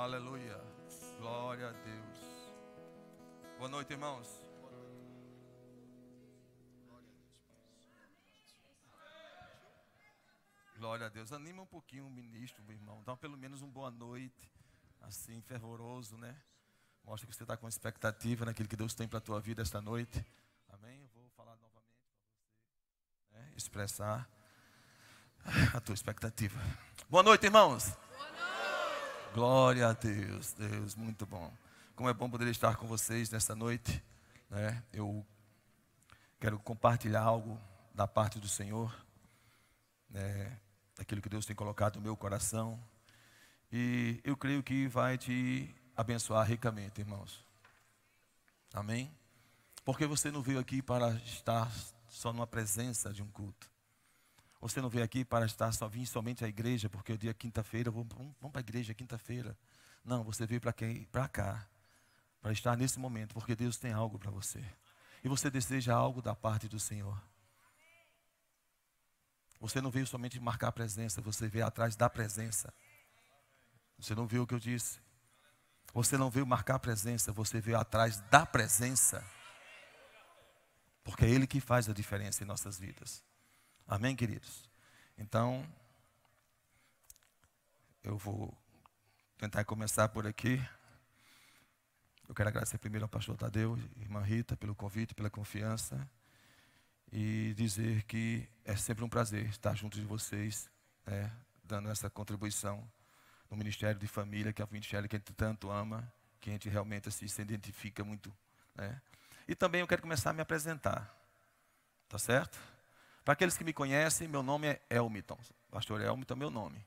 Aleluia. Glória a Deus. Boa noite, irmãos. Glória a Deus. Anima um pouquinho o ministro, meu irmão. Dá pelo menos um boa noite, assim, fervoroso, né? Mostra que você está com expectativa naquilo que Deus tem para a tua vida esta noite. Amém? Eu vou falar novamente para você né? expressar a tua expectativa. Boa noite, irmãos. Glória a Deus, Deus, muito bom. Como é bom poder estar com vocês nesta noite. Né? Eu quero compartilhar algo da parte do Senhor, né? daquilo que Deus tem colocado no meu coração. E eu creio que vai te abençoar ricamente, irmãos. Amém? Porque você não veio aqui para estar só numa presença de um culto. Você não veio aqui para estar só vir somente à igreja, porque o dia quinta-feira, vamos, vamos para a igreja quinta-feira. Não, você veio para quem? Para cá, para estar nesse momento, porque Deus tem algo para você. E você deseja algo da parte do Senhor. Você não veio somente marcar presença, você veio atrás da presença. Você não viu o que eu disse? Você não veio marcar presença, você veio atrás da presença. Porque é Ele que faz a diferença em nossas vidas. Amém, queridos? Então, eu vou tentar começar por aqui. Eu quero agradecer primeiro ao pastor Tadeu, irmã Rita, pelo convite, pela confiança. E dizer que é sempre um prazer estar junto de vocês, né, dando essa contribuição no Ministério de Família, que é o ministério que a gente tanto ama, que a gente realmente assim, se identifica muito. Né? E também eu quero começar a me apresentar. Tá certo? Para aqueles que me conhecem, meu nome é Elmiton. Pastor Elmiton é meu nome.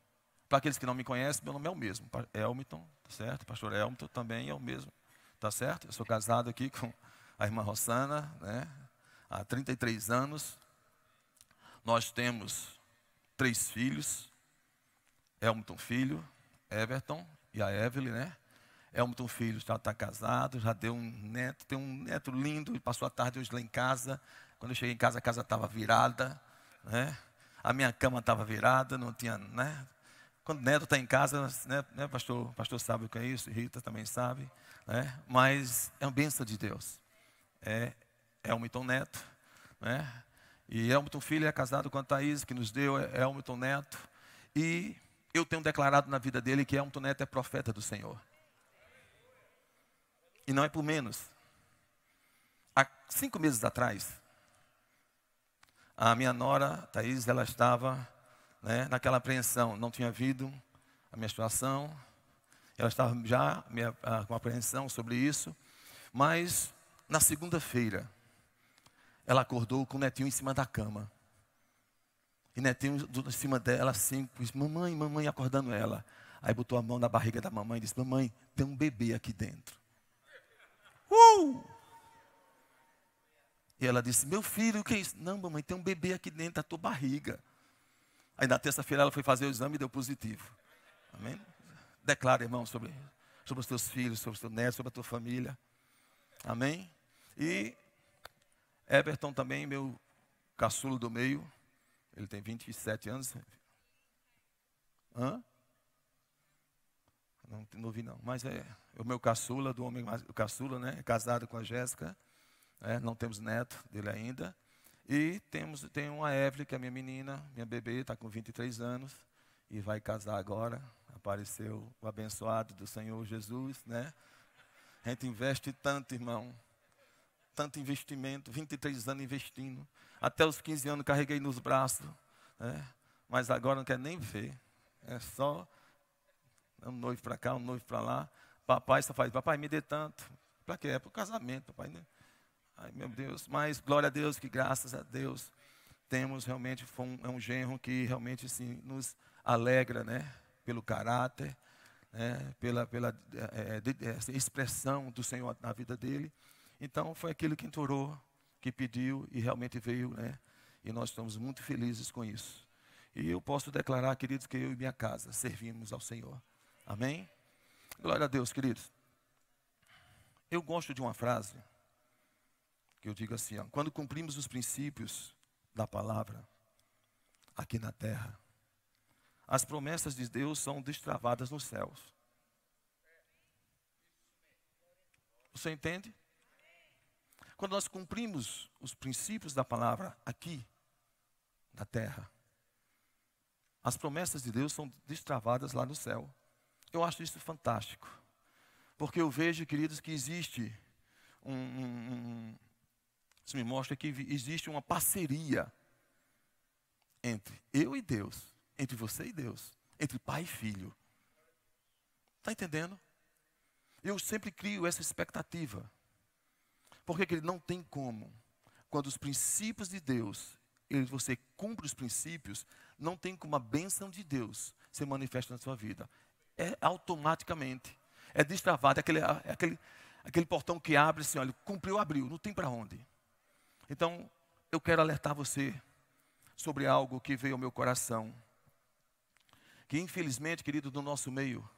Para aqueles que não me conhecem, meu nome é o mesmo. Elmiton, tá certo? Pastor Elmiton também é o mesmo. Tá certo? Eu sou casado aqui com a irmã Rossana, né? Há 33 anos. Nós temos três filhos. Elmiton filho, Everton e a Evelyn, né? Elmiton filho já está casado, já deu um neto, tem um neto lindo, passou a tarde hoje lá em casa. Quando eu cheguei em casa, a casa estava virada, né? A minha cama estava virada, não tinha, né? Quando o neto está em casa, né, né, pastor, pastor sabe o que é isso, Rita também sabe, né? Mas é uma bênção de Deus. É Elmiton Neto, né? E Elmiton Filho é casado com a Thaís, que nos deu é Elmiton Neto. E eu tenho declarado na vida dele que Elmiton Neto é profeta do Senhor. E não é por menos. Há cinco meses atrás, a minha nora, Thaís, ela estava né, naquela apreensão, não tinha havido a menstruação, ela estava já com apreensão sobre isso, mas na segunda-feira, ela acordou com o netinho em cima da cama. E netinho em cima dela, assim, disse, mamãe, mamãe, acordando ela. Aí botou a mão na barriga da mamãe e disse, mamãe, tem um bebê aqui dentro. Uh! Ela disse: Meu filho, o que é isso? Não, mamãe, tem um bebê aqui dentro da tua barriga. Aí na terça-feira ela foi fazer o exame e deu positivo. Amém? Declara, irmão, sobre, sobre os teus filhos, sobre os teus netos, sobre a tua família. Amém? E Everton também, meu caçulo do meio. Ele tem 27 anos. Hã? Não, não vi não. Mas é, é o meu caçula, do homem, o caçula, né? Casado com a Jéssica. É, não temos neto dele ainda. E temos, tem uma Evelyn, que é minha menina, minha bebê, está com 23 anos e vai casar agora. Apareceu o abençoado do Senhor Jesus, né? A gente investe tanto, irmão. Tanto investimento, 23 anos investindo. Até os 15 anos carreguei nos braços. Né? Mas agora não quer nem ver. É só um noivo para cá, um noivo para lá. Papai só faz, papai, me dê tanto. Para quê? É para o casamento, papai. Né? Ai, meu Deus, mas glória a Deus que graças a Deus temos realmente um, é um genro que realmente assim, nos alegra, né? Pelo caráter, né? pela, pela é, é, expressão do Senhor na vida dele. Então foi aquilo que entorou, que pediu e realmente veio, né? E nós estamos muito felizes com isso. E eu posso declarar, queridos, que eu e minha casa servimos ao Senhor. Amém? Glória a Deus, queridos. Eu gosto de uma frase que eu digo assim: ó, quando cumprimos os princípios da palavra aqui na terra, as promessas de Deus são destravadas nos céus. Você entende? Quando nós cumprimos os princípios da palavra aqui, na terra, as promessas de Deus são destravadas lá no céu. Eu acho isso fantástico. Porque eu vejo, queridos, que existe um, um, isso me mostra que existe uma parceria entre eu e Deus, entre você e Deus, entre pai e filho. Está entendendo? Eu sempre crio essa expectativa. Porque ele não tem como. Quando os princípios de Deus, ele, você cumpre os princípios, não tem como a bênção de Deus se manifesta na sua vida. É automaticamente. É destravado, é aquele, é aquele, aquele portão que abre assim, olha, cumpriu, abriu, não tem para onde. Então, eu quero alertar você sobre algo que veio ao meu coração. Que infelizmente, querido, do nosso meio,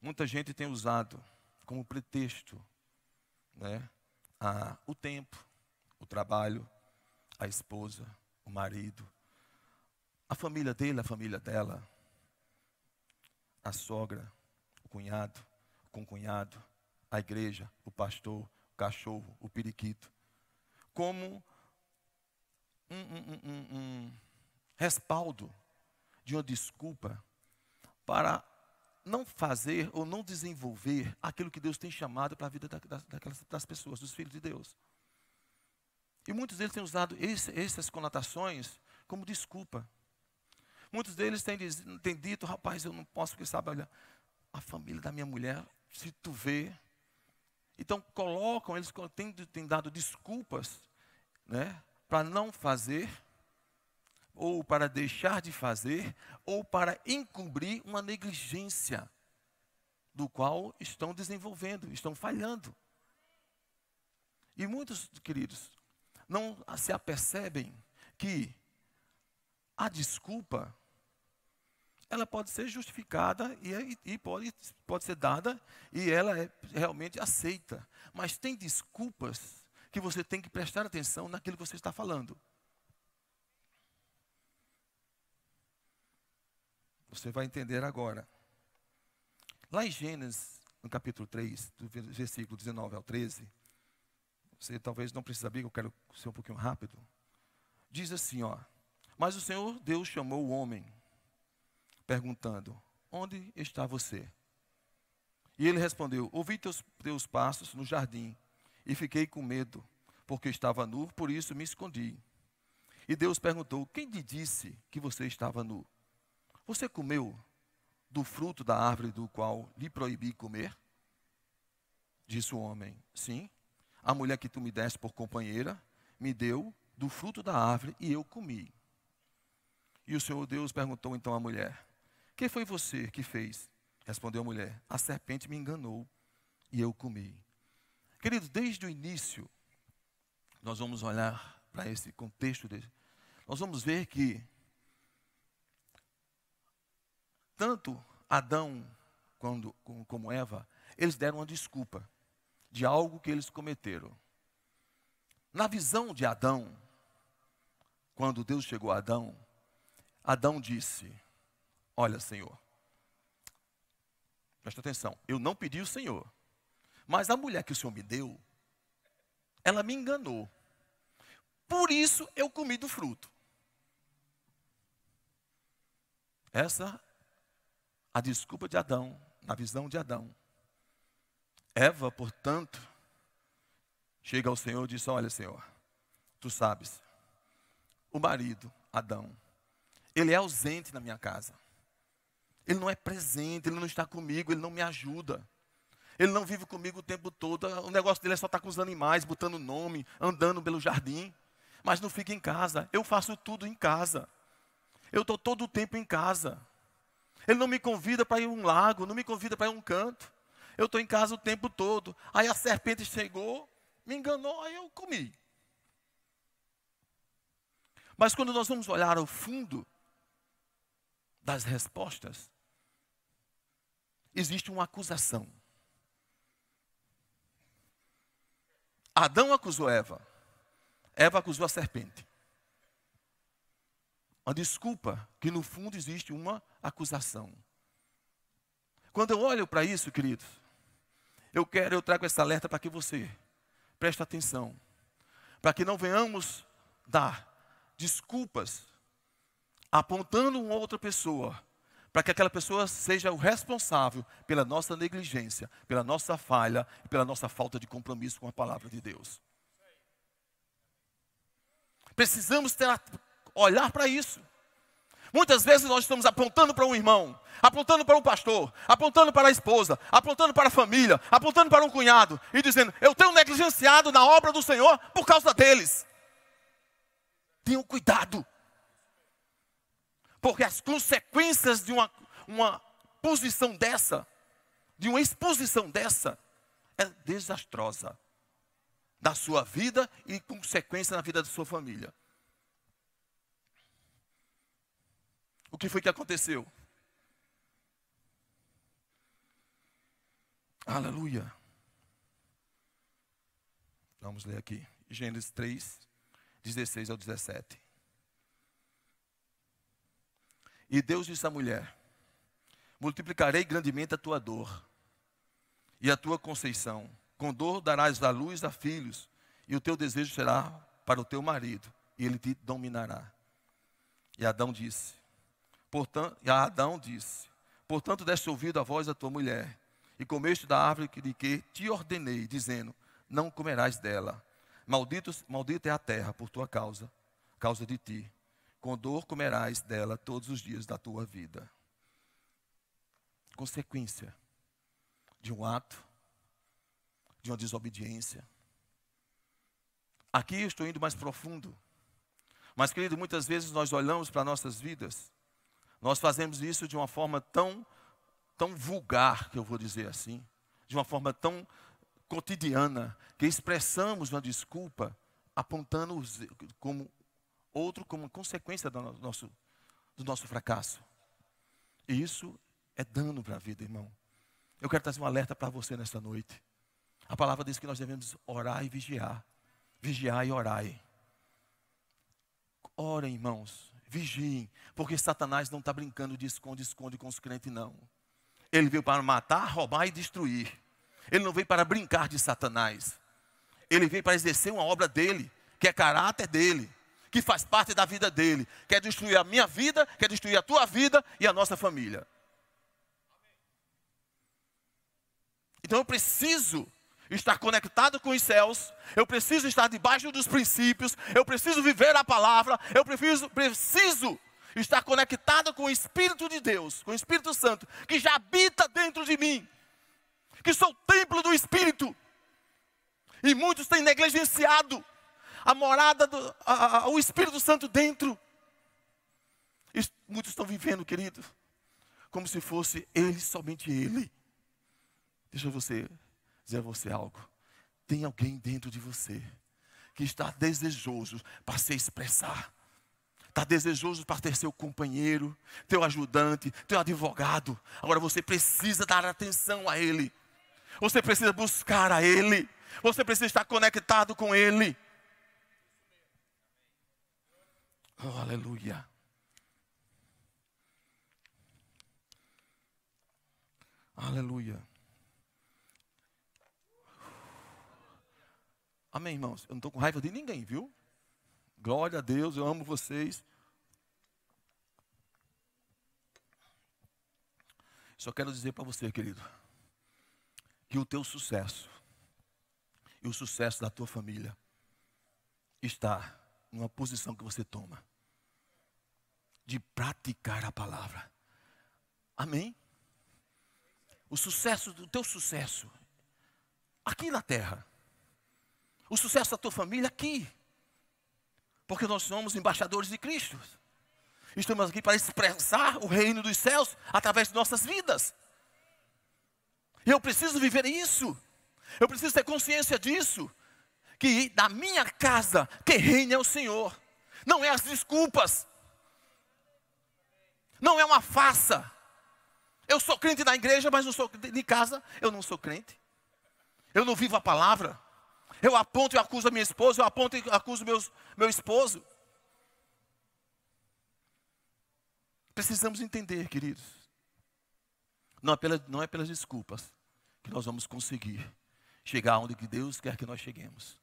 muita gente tem usado como pretexto né, a, o tempo, o trabalho, a esposa, o marido, a família dele, a família dela, a sogra, o cunhado, o concunhado, a igreja, o pastor, o cachorro, o periquito como um, um, um, um respaldo de uma desculpa para não fazer ou não desenvolver aquilo que Deus tem chamado para a vida daquelas, das pessoas, dos filhos de Deus. E muitos deles têm usado esse, essas conotações como desculpa. Muitos deles têm, têm dito, rapaz, eu não posso, porque sabe, olha, a família da minha mulher, se tu vê, então colocam, eles têm, têm dado desculpas né, para não fazer, ou para deixar de fazer, ou para encobrir uma negligência do qual estão desenvolvendo, estão falhando. E muitos, queridos, não se apercebem que a desculpa ela pode ser justificada e, é, e, pode, pode ser dada e ela é realmente aceita. Mas tem desculpas que você tem que prestar atenção naquilo que você está falando. Você vai entender agora. Lá em Gênesis, no capítulo 3, do versículo 19 ao 13, você talvez não precise saber, eu quero ser um pouquinho rápido. Diz assim, ó: Mas o Senhor Deus chamou o homem perguntando: Onde está você? E ele respondeu: Ouvi teus, teus passos no jardim e fiquei com medo, porque estava nu, por isso me escondi. E Deus perguntou: Quem te disse que você estava nu? Você comeu do fruto da árvore do qual lhe proibi comer? Disse o homem: Sim. A mulher que tu me deste por companheira me deu do fruto da árvore e eu comi. E o Senhor Deus perguntou então à mulher: que foi você que fez? Respondeu a mulher: A serpente me enganou e eu comi. Querido, desde o início, nós vamos olhar para esse contexto. Dele. Nós vamos ver que tanto Adão quando, como Eva, eles deram uma desculpa de algo que eles cometeram. Na visão de Adão, quando Deus chegou a Adão, Adão disse: Olha, Senhor, presta atenção, eu não pedi o Senhor, mas a mulher que o Senhor me deu, ela me enganou. Por isso eu comi do fruto. Essa a desculpa de Adão, na visão de Adão. Eva, portanto, chega ao Senhor e diz: Olha, Senhor, tu sabes, o marido, Adão, ele é ausente na minha casa. Ele não é presente, ele não está comigo, ele não me ajuda. Ele não vive comigo o tempo todo. O negócio dele é só estar com os animais, botando nome, andando pelo jardim. Mas não fica em casa. Eu faço tudo em casa. Eu estou todo o tempo em casa. Ele não me convida para ir a um lago, não me convida para ir a um canto. Eu estou em casa o tempo todo. Aí a serpente chegou, me enganou, aí eu comi. Mas quando nós vamos olhar ao fundo das respostas, existe uma acusação. Adão acusou Eva. Eva acusou a serpente. Uma desculpa que no fundo existe uma acusação. Quando eu olho para isso, queridos, Eu quero, eu trago esse alerta para que você preste atenção, para que não venhamos dar desculpas apontando uma outra pessoa, para que aquela pessoa seja o responsável pela nossa negligência, pela nossa falha e pela nossa falta de compromisso com a palavra de Deus. Precisamos ter, olhar para isso. Muitas vezes nós estamos apontando para um irmão, apontando para um pastor, apontando para a esposa, apontando para a família, apontando para um cunhado e dizendo: Eu tenho negligenciado na obra do Senhor por causa deles. Tenham cuidado, porque as consequências de uma, uma posição dessa, de uma exposição dessa, é desastrosa da sua vida e consequência na vida da sua família. O que foi que aconteceu? Aleluia. Vamos ler aqui. Gênesis 3, 16 ao 17. E Deus disse à mulher: Multiplicarei grandemente a tua dor e a tua conceição. Com dor darás à luz a filhos, e o teu desejo será para o teu marido, e ele te dominará. E Adão disse: Portanto, e Adão disse: Portanto, deste ouvido a voz da tua mulher, e comeste da árvore de que te ordenei, dizendo: Não comerás dela. Maldita é a terra por tua causa, causa de ti. Com dor comerás dela todos os dias da tua vida. Consequência de um ato, de uma desobediência. Aqui estou indo mais profundo. Mas, querido, muitas vezes nós olhamos para nossas vidas nós fazemos isso de uma forma tão, tão vulgar, que eu vou dizer assim, de uma forma tão cotidiana, que expressamos uma desculpa apontando como outro como consequência do nosso, do nosso fracasso. E isso é dano para a vida, irmão. Eu quero trazer um alerta para você nesta noite. A palavra diz que nós devemos orar e vigiar. Vigiar e orar. Orem, irmãos vigiem, porque Satanás não está brincando de esconde-esconde com os crentes, não. Ele veio para matar, roubar e destruir. Ele não veio para brincar de Satanás. Ele veio para exercer uma obra dele, que é caráter dele, que faz parte da vida dele. Quer destruir a minha vida, quer destruir a tua vida e a nossa família. Então eu preciso estar conectado com os céus, eu preciso estar debaixo dos princípios, eu preciso viver a palavra, eu preciso, preciso estar conectado com o Espírito de Deus, com o Espírito Santo, que já habita dentro de mim, que sou templo do Espírito. E muitos têm negligenciado a morada do a, a, o Espírito Santo dentro. Muitos estão vivendo, querido, como se fosse ele, somente ele. Deixa você dizer a você algo. Tem alguém dentro de você que está desejoso para se expressar. Está desejoso para ter seu companheiro, teu ajudante, teu advogado. Agora você precisa dar atenção a ele. Você precisa buscar a ele. Você precisa estar conectado com ele. Oh, aleluia. Aleluia. Amém, irmãos? Eu não estou com raiva de ninguém, viu? Glória a Deus, eu amo vocês. Só quero dizer para você, querido, que o teu sucesso e o sucesso da tua família está numa posição que você toma de praticar a palavra. Amém? O sucesso, o teu sucesso aqui na terra o sucesso da tua família aqui. Porque nós somos embaixadores de Cristo. Estamos aqui para expressar o reino dos céus através de nossas vidas. Eu preciso viver isso. Eu preciso ter consciência disso. Que na minha casa, quem reina é o Senhor. Não é as desculpas. Não é uma farsa. Eu sou crente na igreja, mas não sou de casa. Eu não sou crente. Eu não vivo a palavra. Eu aponto e acuso a minha esposa, eu aponto e acuso meus, meu esposo. Precisamos entender, queridos. Não é, pela, não é pelas desculpas que nós vamos conseguir chegar onde que Deus quer que nós cheguemos.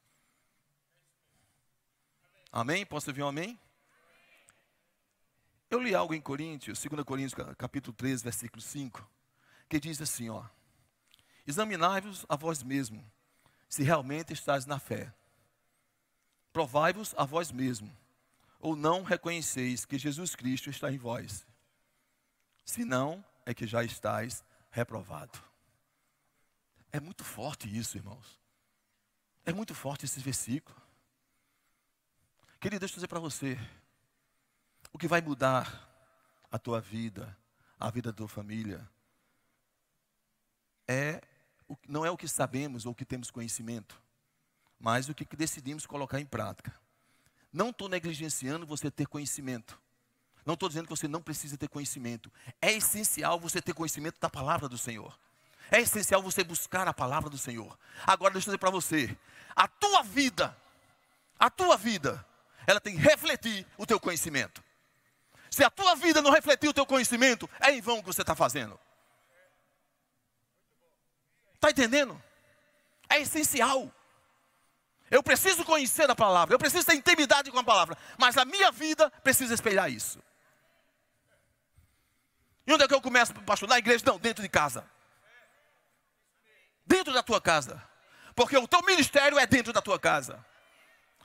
Amém? Posso ouvir um amém? Eu li algo em Coríntios, 2 Coríntios, capítulo 13, versículo 5, que diz assim, ó: Examinai-vos a vós mesmo, se realmente estáis na fé. Provai-vos a vós mesmo, ou não reconheceis que Jesus Cristo está em vós. Se não, é que já estáis reprovado. É muito forte isso, irmãos. É muito forte esse versículo. Querido, deixa eu dizer para você. O que vai mudar a tua vida, a vida da tua família, é não é o que sabemos ou o que temos conhecimento, mas o que decidimos colocar em prática. Não estou negligenciando você ter conhecimento. Não estou dizendo que você não precisa ter conhecimento. É essencial você ter conhecimento da palavra do Senhor. É essencial você buscar a palavra do Senhor. Agora, deixa eu dizer para você: a tua vida, a tua vida, ela tem que refletir o teu conhecimento. Se a tua vida não refletir o teu conhecimento, é em vão que você está fazendo. Está entendendo? É essencial. Eu preciso conhecer a palavra, eu preciso ter intimidade com a palavra, mas a minha vida precisa espelhar isso. E onde é que eu começo, pastor? Na igreja? Não, dentro de casa. Dentro da tua casa. Porque o teu ministério é dentro da tua casa.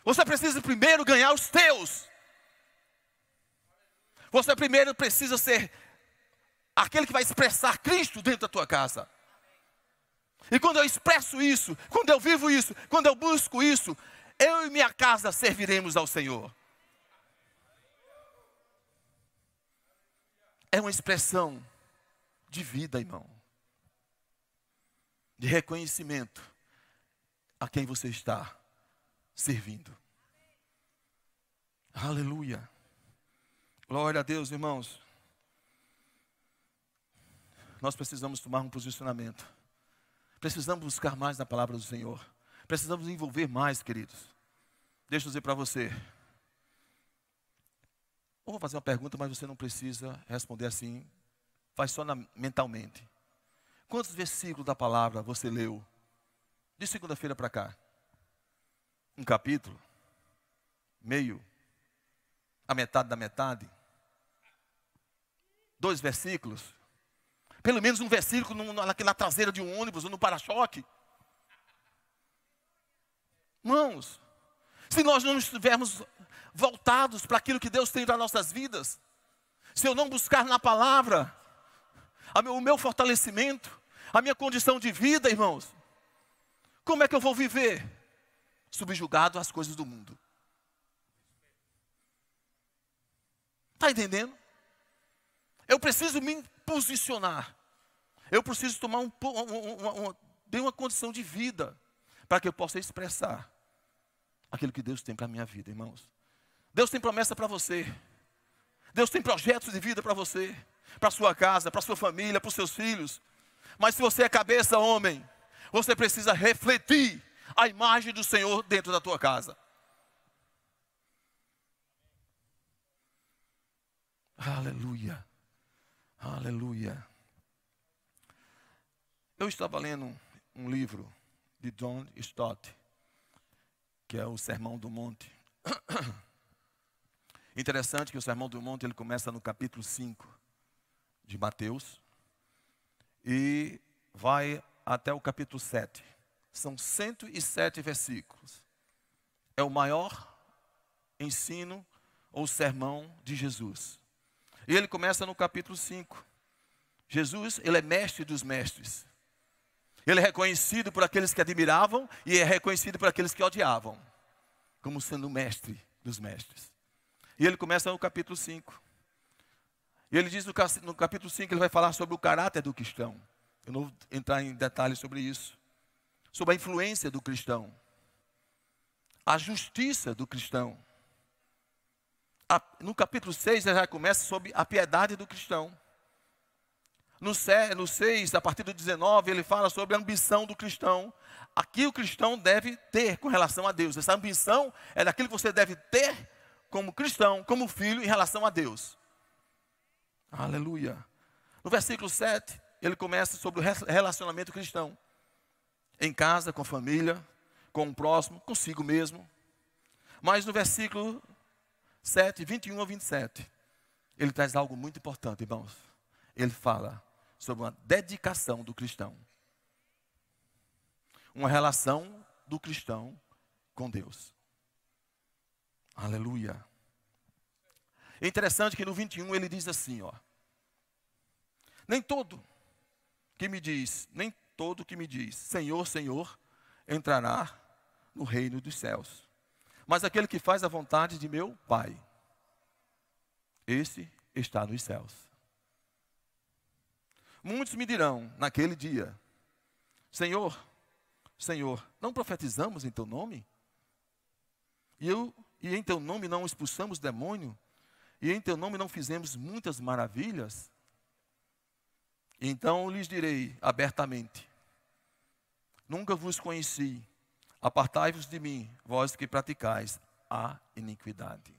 Você precisa primeiro ganhar os teus. Você primeiro precisa ser aquele que vai expressar Cristo dentro da tua casa. E quando eu expresso isso, quando eu vivo isso, quando eu busco isso, eu e minha casa serviremos ao Senhor. É uma expressão de vida, irmão. De reconhecimento a quem você está servindo. Aleluia. Glória a Deus, irmãos. Nós precisamos tomar um posicionamento. Precisamos buscar mais na palavra do Senhor. Precisamos envolver mais, queridos. Deixa eu dizer para você. Eu vou fazer uma pergunta, mas você não precisa responder assim. Faz só na, mentalmente. Quantos versículos da palavra você leu de segunda-feira para cá? Um capítulo? Meio? A metade da metade? Dois versículos, pelo menos um versículo na traseira de um ônibus ou no para-choque. Irmãos, se nós não estivermos voltados para aquilo que Deus tem para nossas vidas, se eu não buscar na palavra o meu fortalecimento, a minha condição de vida, irmãos, como é que eu vou viver? Subjugado às coisas do mundo. Está entendendo? Eu preciso me posicionar. Eu preciso tomar um, uma, uma, uma condição de vida para que eu possa expressar aquilo que Deus tem para a minha vida, irmãos. Deus tem promessa para você. Deus tem projetos de vida para você, para sua casa, para sua família, para os seus filhos. Mas se você é cabeça, homem, você precisa refletir a imagem do Senhor dentro da tua casa. Aleluia. Aleluia. Eu estava lendo um livro de John Stott, que é o Sermão do Monte. Interessante que o Sermão do Monte ele começa no capítulo 5 de Mateus e vai até o capítulo 7. São 107 versículos. É o maior ensino ou sermão de Jesus. E ele começa no capítulo 5. Jesus, ele é mestre dos mestres. Ele é reconhecido por aqueles que admiravam e é reconhecido por aqueles que odiavam, como sendo mestre dos mestres. E ele começa no capítulo 5. E ele diz no capítulo 5, ele vai falar sobre o caráter do cristão. Eu não vou entrar em detalhes sobre isso. Sobre a influência do cristão. A justiça do cristão no capítulo 6, ele já começa sobre a piedade do cristão. No, no 6, a partir do 19, ele fala sobre a ambição do cristão. Aqui o cristão deve ter com relação a Deus. Essa ambição é daquilo que você deve ter como cristão, como filho, em relação a Deus. Aleluia. No versículo 7, ele começa sobre o relacionamento cristão. Em casa, com a família, com o próximo, consigo mesmo. Mas no versículo 7, 21 a 27, ele traz algo muito importante, irmãos. Ele fala sobre uma dedicação do cristão. Uma relação do cristão com Deus. Aleluia. É interessante que no 21 ele diz assim, ó. Nem todo que me diz, nem todo que me diz, Senhor, Senhor, entrará no reino dos céus. Mas aquele que faz a vontade de meu Pai, esse está nos céus. Muitos me dirão naquele dia: Senhor, Senhor, não profetizamos em teu nome? E eu e em teu nome não expulsamos demônio? E em teu nome não fizemos muitas maravilhas? Então lhes direi abertamente: Nunca vos conheci. Apartai-vos de mim, vós que praticais a iniquidade.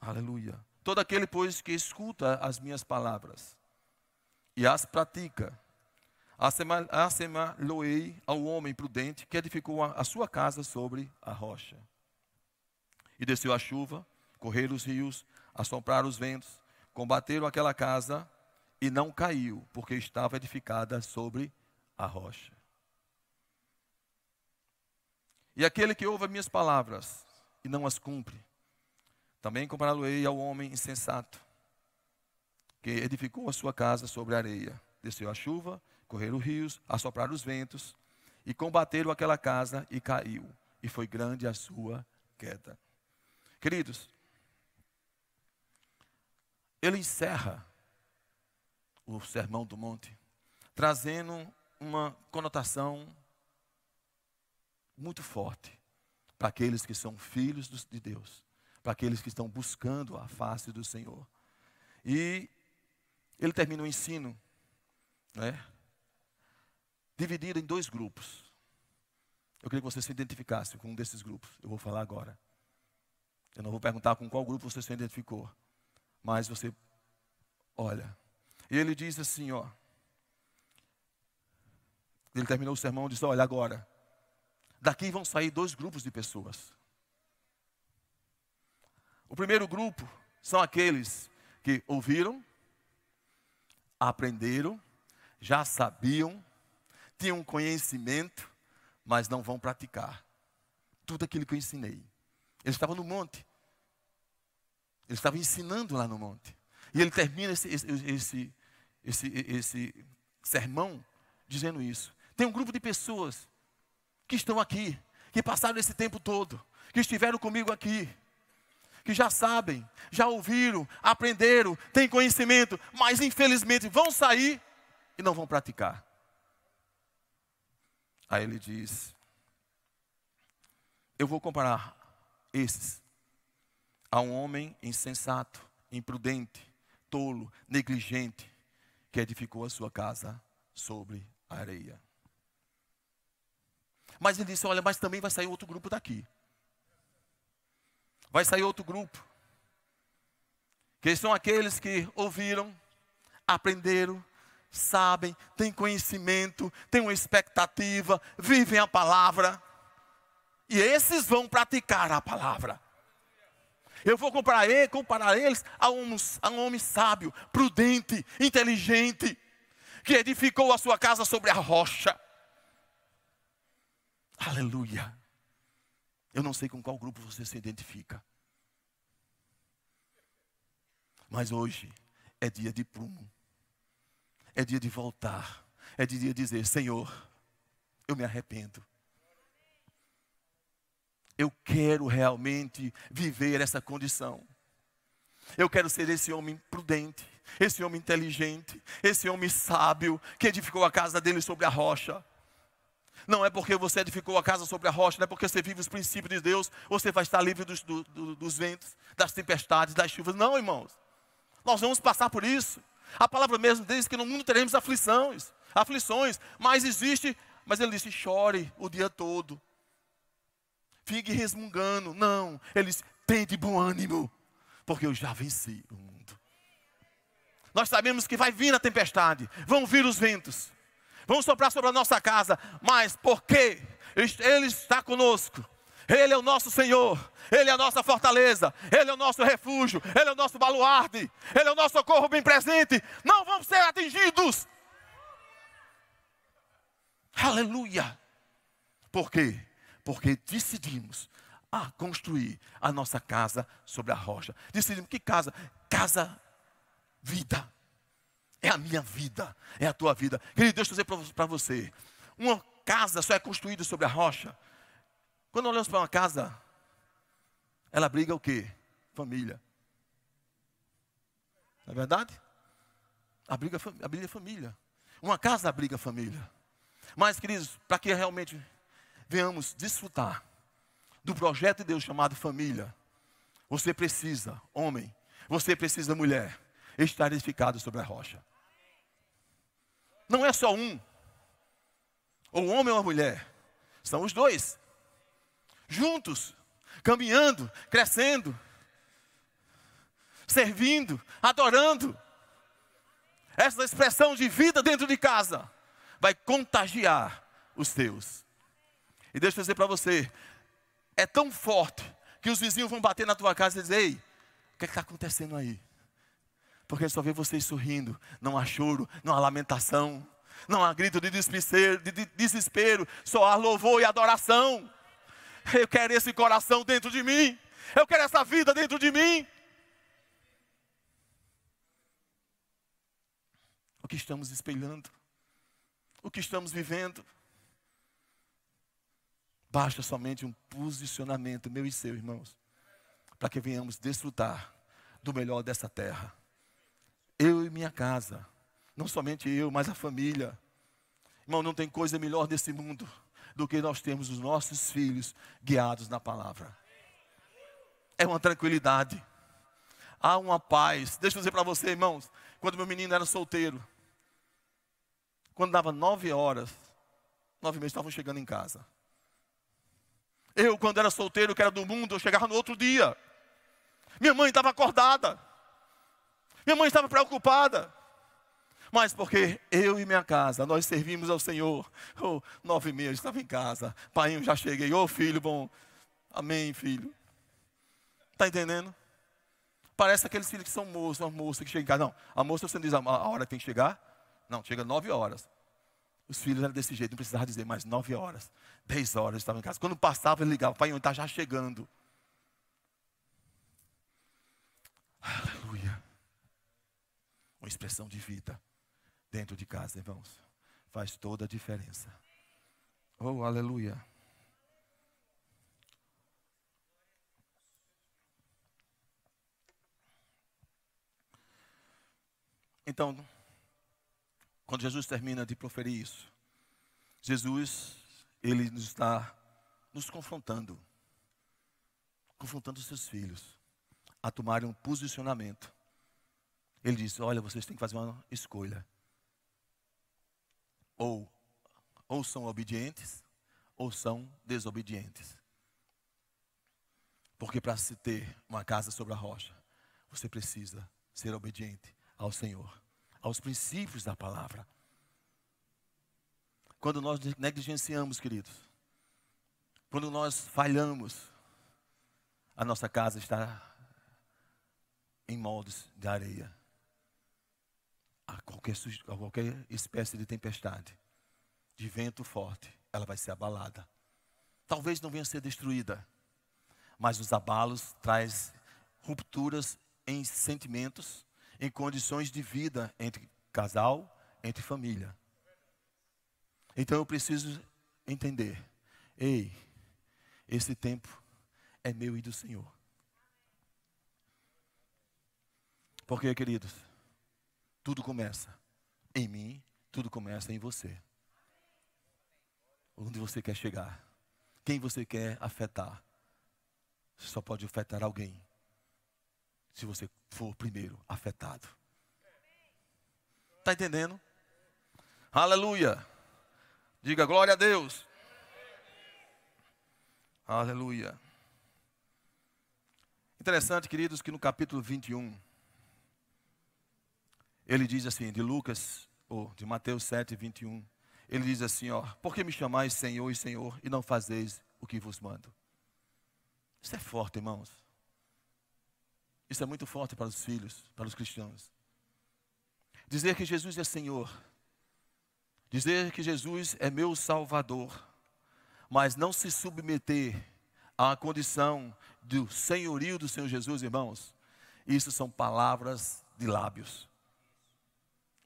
Aleluia. Todo aquele, pois, que escuta as minhas palavras e as pratica, assemelhoei ao homem prudente que edificou a sua casa sobre a rocha. E desceu a chuva, correram os rios, assopraram os ventos, combateram aquela casa e não caiu, porque estava edificada sobre a rocha. E aquele que ouve as minhas palavras e não as cumpre, também compará-lo-ei ao homem insensato, que edificou a sua casa sobre a areia. Desceu a chuva, correram os rios, assopraram os ventos, e combateram aquela casa e caiu, e foi grande a sua queda. Queridos, ele encerra o Sermão do Monte, trazendo uma conotação muito forte para aqueles que são filhos de Deus, para aqueles que estão buscando a face do Senhor. E ele termina o ensino, né, dividido em dois grupos. Eu queria que você se identificasse com um desses grupos. Eu vou falar agora. Eu não vou perguntar com qual grupo você se identificou, mas você olha. E ele diz assim, ó. Ele terminou o sermão e disse: Olha, agora, daqui vão sair dois grupos de pessoas. O primeiro grupo são aqueles que ouviram, aprenderam, já sabiam, tinham conhecimento, mas não vão praticar tudo aquilo que eu ensinei. Ele estava no monte. Ele estava ensinando lá no monte. E ele termina esse, esse, esse, esse, sermão dizendo isso. Tem um grupo de pessoas que estão aqui, que passaram esse tempo todo, que estiveram comigo aqui, que já sabem, já ouviram, aprenderam, têm conhecimento, mas infelizmente vão sair e não vão praticar. Aí ele diz: Eu vou comparar esses a um homem insensato, imprudente, tolo, negligente, que edificou a sua casa sobre a areia. Mas ele disse: Olha, mas também vai sair outro grupo daqui. Vai sair outro grupo. Que são aqueles que ouviram, aprenderam, sabem, têm conhecimento, têm uma expectativa, vivem a palavra. E esses vão praticar a palavra. Eu vou comparar, ele, comparar eles a um, a um homem sábio, prudente, inteligente, que edificou a sua casa sobre a rocha. Aleluia. Eu não sei com qual grupo você se identifica. Mas hoje é dia de prumo. É dia de voltar. É dia de dizer: Senhor, eu me arrependo. Eu quero realmente viver essa condição. Eu quero ser esse homem prudente, esse homem inteligente, esse homem sábio que edificou a casa dele sobre a rocha. Não é porque você edificou a casa sobre a rocha, não é porque você vive os princípios de Deus, você vai estar livre dos, do, do, dos ventos, das tempestades, das chuvas. Não, irmãos. Nós vamos passar por isso. A palavra mesmo diz que no mundo teremos aflições, aflições, mas existe, mas ele disse: chore o dia todo. Fique resmungando. Não, ele disse: de bom ânimo, porque eu já venci o mundo. Nós sabemos que vai vir a tempestade, vão vir os ventos, vão soprar sobre a nossa casa, mas porque Ele está conosco, Ele é o nosso Senhor, Ele é a nossa fortaleza, Ele é o nosso refúgio, Ele é o nosso baluarte, Ele é o nosso socorro bem presente, não vamos ser atingidos. Aleluia! Por quê? Porque decidimos a construir a nossa casa sobre a rocha. Decidimos que casa? Casa vida. É a minha vida, é a tua vida. Querido, deixa eu dizer para você: uma casa só é construída sobre a rocha. Quando olhamos para uma casa, ela abriga o quê? Família. Não é verdade? Abriga, abriga família. Uma casa abriga família. Mas, queridos, para que realmente venhamos desfrutar do projeto de Deus chamado família, você precisa, homem, você precisa, mulher, estar edificado sobre a rocha. Não é só um, ou um homem ou uma mulher, são os dois, juntos, caminhando, crescendo, servindo, adorando. Essa expressão de vida dentro de casa vai contagiar os teus. E deixa eu dizer para você, é tão forte que os vizinhos vão bater na tua casa e dizer, ei, o que é está acontecendo aí? Porque só vê vocês sorrindo, não há choro, não há lamentação, não há grito de desespero, de desespero, só há louvor e adoração. Eu quero esse coração dentro de mim, eu quero essa vida dentro de mim. O que estamos espelhando, o que estamos vivendo. Basta somente um posicionamento, meu e seu, irmãos, para que venhamos desfrutar do melhor dessa terra. Eu e minha casa, não somente eu, mas a família. Irmão, não tem coisa melhor nesse mundo do que nós temos os nossos filhos guiados na palavra. É uma tranquilidade. Há uma paz. Deixa eu dizer para você, irmãos, quando meu menino era solteiro, quando dava nove horas, nove meses estavam chegando em casa. Eu, quando era solteiro, que era do mundo, eu chegava no outro dia. Minha mãe estava acordada. Minha mãe estava preocupada. Mas porque eu e minha casa, nós servimos ao Senhor. Oh, nove meses, estava em casa. Pai, eu já cheguei. Ô oh, filho, bom. Amém, filho. Está entendendo? Parece aqueles filhos que são moços, uma moça que chega em casa. Não, a moça você não diz a hora que tem que chegar. Não, chega nove horas. Os filhos eram desse jeito, não precisava dizer mais nove horas, dez horas estavam em casa. Quando passava, ele ligava, pai, está já chegando. Aleluia. Uma expressão de vida dentro de casa, irmãos. Faz toda a diferença. Oh, aleluia. Então, quando Jesus termina de proferir isso, Jesus, ele está nos confrontando, confrontando os seus filhos a tomarem um posicionamento. Ele diz: Olha, vocês têm que fazer uma escolha. Ou, ou são obedientes, ou são desobedientes. Porque para se ter uma casa sobre a rocha, você precisa ser obediente ao Senhor aos princípios da palavra. Quando nós negligenciamos, queridos, quando nós falhamos, a nossa casa está em moldes de areia. A qualquer, a qualquer espécie de tempestade, de vento forte, ela vai ser abalada. Talvez não venha a ser destruída, mas os abalos traz rupturas em sentimentos, em condições de vida entre casal, entre família. Então eu preciso entender: ei, esse tempo é meu e do Senhor. Porque, queridos, tudo começa em mim, tudo começa em você. Onde você quer chegar? Quem você quer afetar? Você só pode afetar alguém se você for primeiro afetado. Está entendendo? Aleluia. Diga glória a Deus. Aleluia. Interessante, queridos, que no capítulo 21, ele diz assim, de Lucas, ou de Mateus 7, 21, ele diz assim, ó, por que me chamais Senhor e Senhor e não fazeis o que vos mando? Isso é forte, irmãos. Isso é muito forte para os filhos, para os cristãos. Dizer que Jesus é Senhor, dizer que Jesus é meu Salvador, mas não se submeter à condição do senhorio do Senhor Jesus, irmãos, isso são palavras de lábios,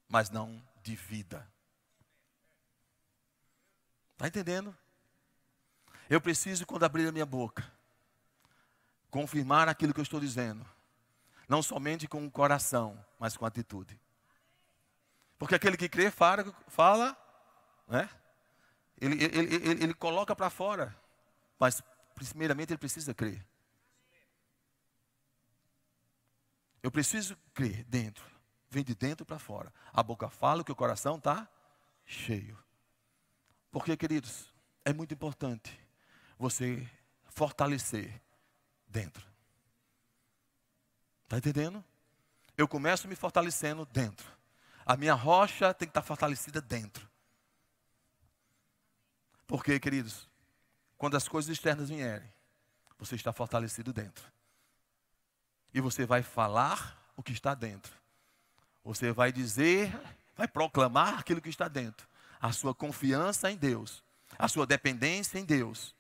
mas não de vida. Está entendendo? Eu preciso, quando abrir a minha boca, confirmar aquilo que eu estou dizendo, não somente com o coração, mas com a atitude. Porque aquele que crê fala, fala né? ele, ele, ele, ele coloca para fora, mas primeiramente ele precisa crer. Eu preciso crer dentro. Vem de dentro para fora. A boca fala que o coração está cheio. Porque, queridos, é muito importante você fortalecer dentro. Está entendendo? Eu começo me fortalecendo dentro. A minha rocha tem que estar tá fortalecida dentro. Porque, queridos, quando as coisas externas vierem, você está fortalecido dentro. E você vai falar o que está dentro. Você vai dizer, vai proclamar aquilo que está dentro. A sua confiança em Deus, a sua dependência em Deus.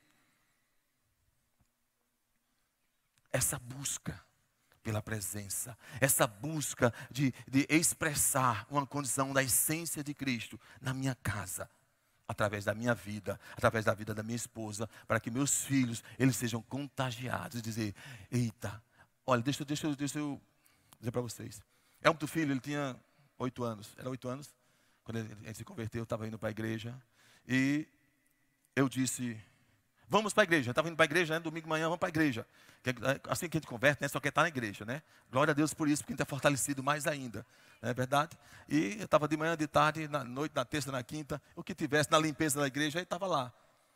Essa busca pela presença, essa busca de, de expressar uma condição da essência de Cristo na minha casa, através da minha vida, através da vida da minha esposa, para que meus filhos eles sejam contagiados e dizer: eita, Olha, deixa, deixa, deixa eu dizer para vocês. É um filho, ele tinha oito anos. Era oito anos. Quando ele, ele se converteu, eu estava indo para a igreja. E eu disse, vamos para a igreja. Estava indo para a igreja, né? domingo de manhã, vamos para a igreja. É, assim que a gente converte, né? só quer estar na igreja, né? Glória a Deus por isso, porque a gente é fortalecido mais ainda. Não é verdade? E eu estava de manhã, de tarde, na noite, na terça, na quinta, o que tivesse na limpeza da igreja, aí estava lá.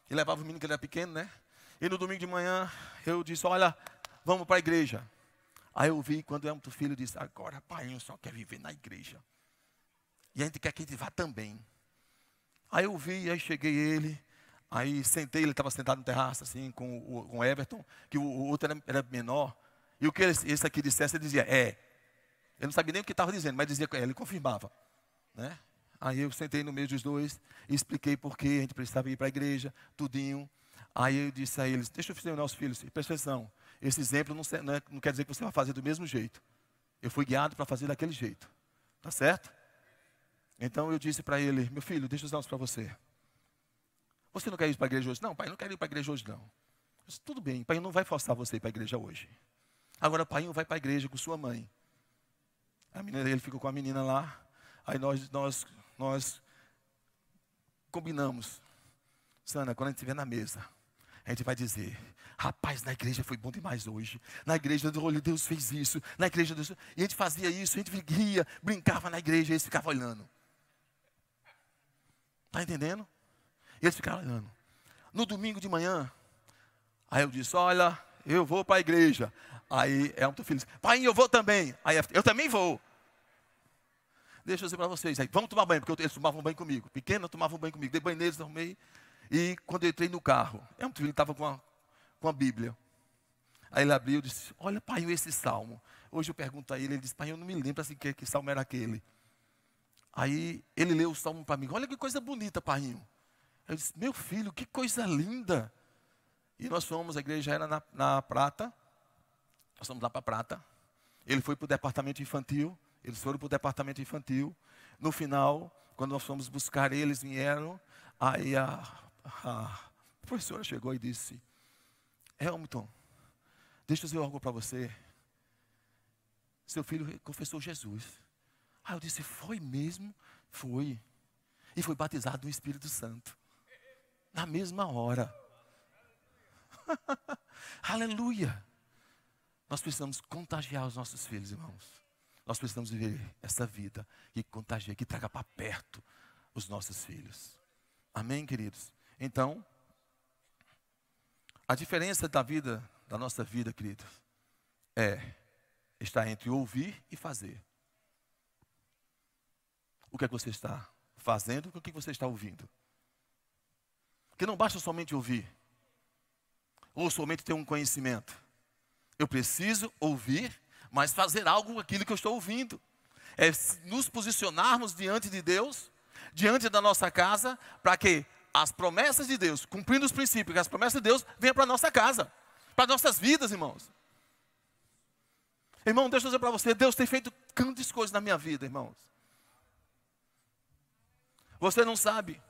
E levava o menino que ele era pequeno, né? E no domingo de manhã, eu disse, olha, vamos para a igreja. Aí eu vi quando o outro filho disse, agora pai, eu só quer viver na igreja. E a gente quer que ele vá também. Aí eu vi, aí cheguei ele, aí sentei, ele estava sentado no terraço, assim, com o, com o Everton, que o, o outro era, era, menor. E o que esse aqui dissesse, ele dizia, é. Eu não sabia nem o que estava dizendo, mas dizia, é, ele confirmava. Né? Aí eu sentei no meio dos dois expliquei por que a gente precisava ir para a igreja, tudinho. Aí eu disse a eles, deixa eu fazer os nossos filhos, presta atenção. Esse exemplo não, não, é, não quer dizer que você vai fazer do mesmo jeito. Eu fui guiado para fazer daquele jeito. Tá certo? Então eu disse para ele, meu filho, deixa eu usar isso para você. Você não quer ir para a igreja hoje? Não, pai, não quero ir para a igreja hoje, não. Eu disse, Tudo bem, pai não vai forçar você ir para a igreja hoje. Agora, pai vai para a igreja com sua mãe. A menina, ele ficou com a menina lá. Aí nós, nós, nós combinamos. Sana, quando a gente estiver na mesa, a gente vai dizer: rapaz, na igreja foi bom demais hoje. Na igreja, olha, Deus fez isso. Na igreja, Deus. E a gente fazia isso, a gente ria, brincava na igreja, e eles ficavam olhando. Está entendendo? E eles ficavam olhando. No domingo de manhã, aí eu disse: Olha, eu vou para a igreja. Aí é um filho disse: Pai, eu vou também. Aí eu também vou. Deixa eu dizer para vocês aí, vamos tomar banho, porque eles tomavam banho comigo. Pequeno, tomavam banho comigo. Dei banho neles, arrumei. E quando eu entrei no carro, é um filho estava com a, com a Bíblia. Aí ele abriu e disse: Olha, pai, esse salmo. Hoje eu pergunto a ele, ele disse: Pai, eu não me lembro assim que, que salmo era aquele. Aí ele leu o salmo para mim: Olha que coisa bonita, pai. Eu disse: Meu filho, que coisa linda. E nós fomos, a igreja era na, na Prata. Nós fomos lá para Prata. Ele foi para o departamento infantil. Eles foram para o departamento infantil. No final, quando nós fomos buscar eles, vieram. Aí a a professora chegou e disse: Helmton, deixa eu dizer algo para você. Seu filho confessou Jesus. Aí eu disse: Foi mesmo? Foi. E foi batizado no Espírito Santo. Na mesma hora. Aleluia. Nós precisamos contagiar os nossos filhos, irmãos. Nós precisamos viver essa vida que contagia, que traga para perto os nossos filhos. Amém, queridos? Então, a diferença da vida, da nossa vida, queridos, é estar entre ouvir e fazer. o que é que você está fazendo, o que você está ouvindo. Porque não basta somente ouvir, ou somente ter um conhecimento. Eu preciso ouvir, mas fazer algo com aquilo que eu estou ouvindo. É nos posicionarmos diante de Deus, diante da nossa casa, para que as promessas de Deus, cumprindo os princípios, que as promessas de Deus venham para a nossa casa, para nossas vidas, irmãos. Irmão, deixa eu dizer para você, Deus tem feito grandes coisas na minha vida, irmãos. Você não sabe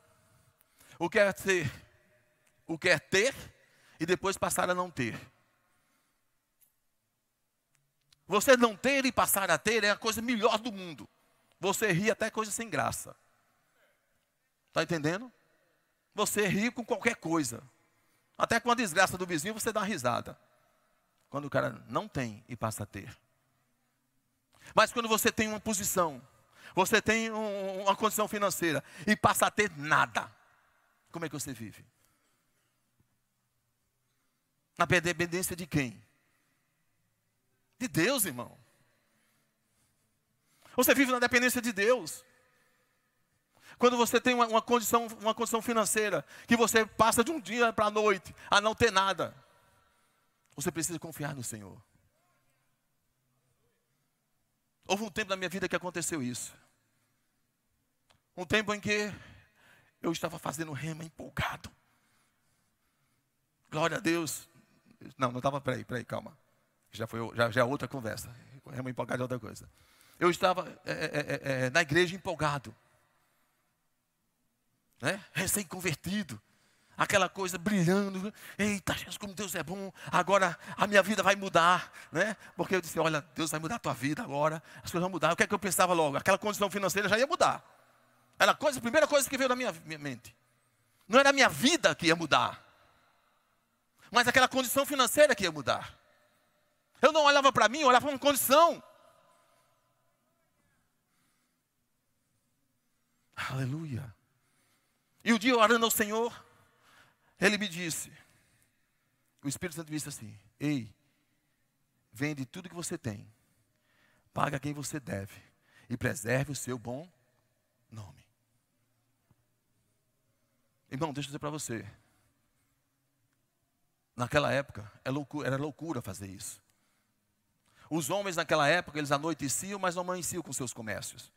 o que é ter, o que é ter e depois passar a não ter. Você não ter e passar a ter é a coisa melhor do mundo. Você ri até coisa sem graça. Está entendendo? Você ri com qualquer coisa. Até com a desgraça do vizinho você dá uma risada. Quando o cara não tem e passa a ter. Mas quando você tem uma posição, você tem um, uma condição financeira e passa a ter nada, como é que você vive? Na dependência de quem? De Deus, irmão. Você vive na dependência de Deus. Quando você tem uma, uma, condição, uma condição financeira, que você passa de um dia para a noite a não ter nada, você precisa confiar no Senhor. Houve um tempo na minha vida que aconteceu isso. Um tempo em que eu estava fazendo rema empolgado. Glória a Deus. Não, não estava, peraí, peraí, calma. Já foi já, já é outra conversa. Rema empolgado é outra coisa. Eu estava é, é, é, é na igreja empolgado né? recém-convertido, aquela coisa brilhando, eita, Jesus, como Deus é bom, agora a minha vida vai mudar, né? Porque eu disse, olha, Deus vai mudar a tua vida agora, as coisas vão mudar. O que é que eu pensava logo? Aquela condição financeira já ia mudar. Era a, coisa, a primeira coisa que veio na minha, minha mente. Não era a minha vida que ia mudar, mas aquela condição financeira que ia mudar. Eu não olhava para mim, eu olhava para uma condição. Aleluia. E o um dia orando ao Senhor, ele me disse, o Espírito Santo disse assim: Ei, vende tudo que você tem, paga quem você deve e preserve o seu bom nome. Irmão, deixa eu dizer para você. Naquela época é era loucura fazer isso. Os homens naquela época, eles anoiteciam, mas não amanheciam com seus comércios.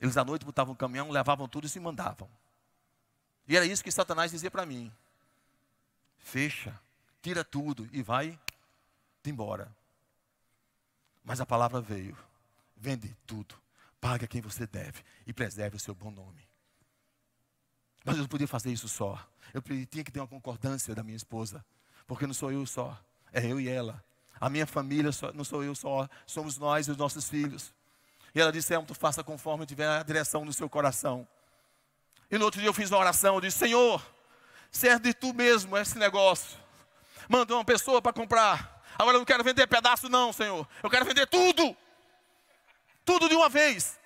Eles à noite botavam um caminhão, levavam tudo e se mandavam. E era isso que Satanás dizia para mim: fecha, tira tudo e vai embora. Mas a palavra veio: vende tudo, pague a quem você deve e preserve o seu bom nome. Mas eu não podia fazer isso só. Eu tinha que ter uma concordância da minha esposa, porque não sou eu só, é eu e ela. A minha família não sou eu só, somos nós e os nossos filhos. E ela disse: tu faça conforme tiver a direção no seu coração. E no outro dia eu fiz uma oração, eu disse, Senhor, se é de tu mesmo esse negócio, manda uma pessoa para comprar. Agora eu não quero vender pedaço não, Senhor. Eu quero vender tudo. Tudo de uma vez.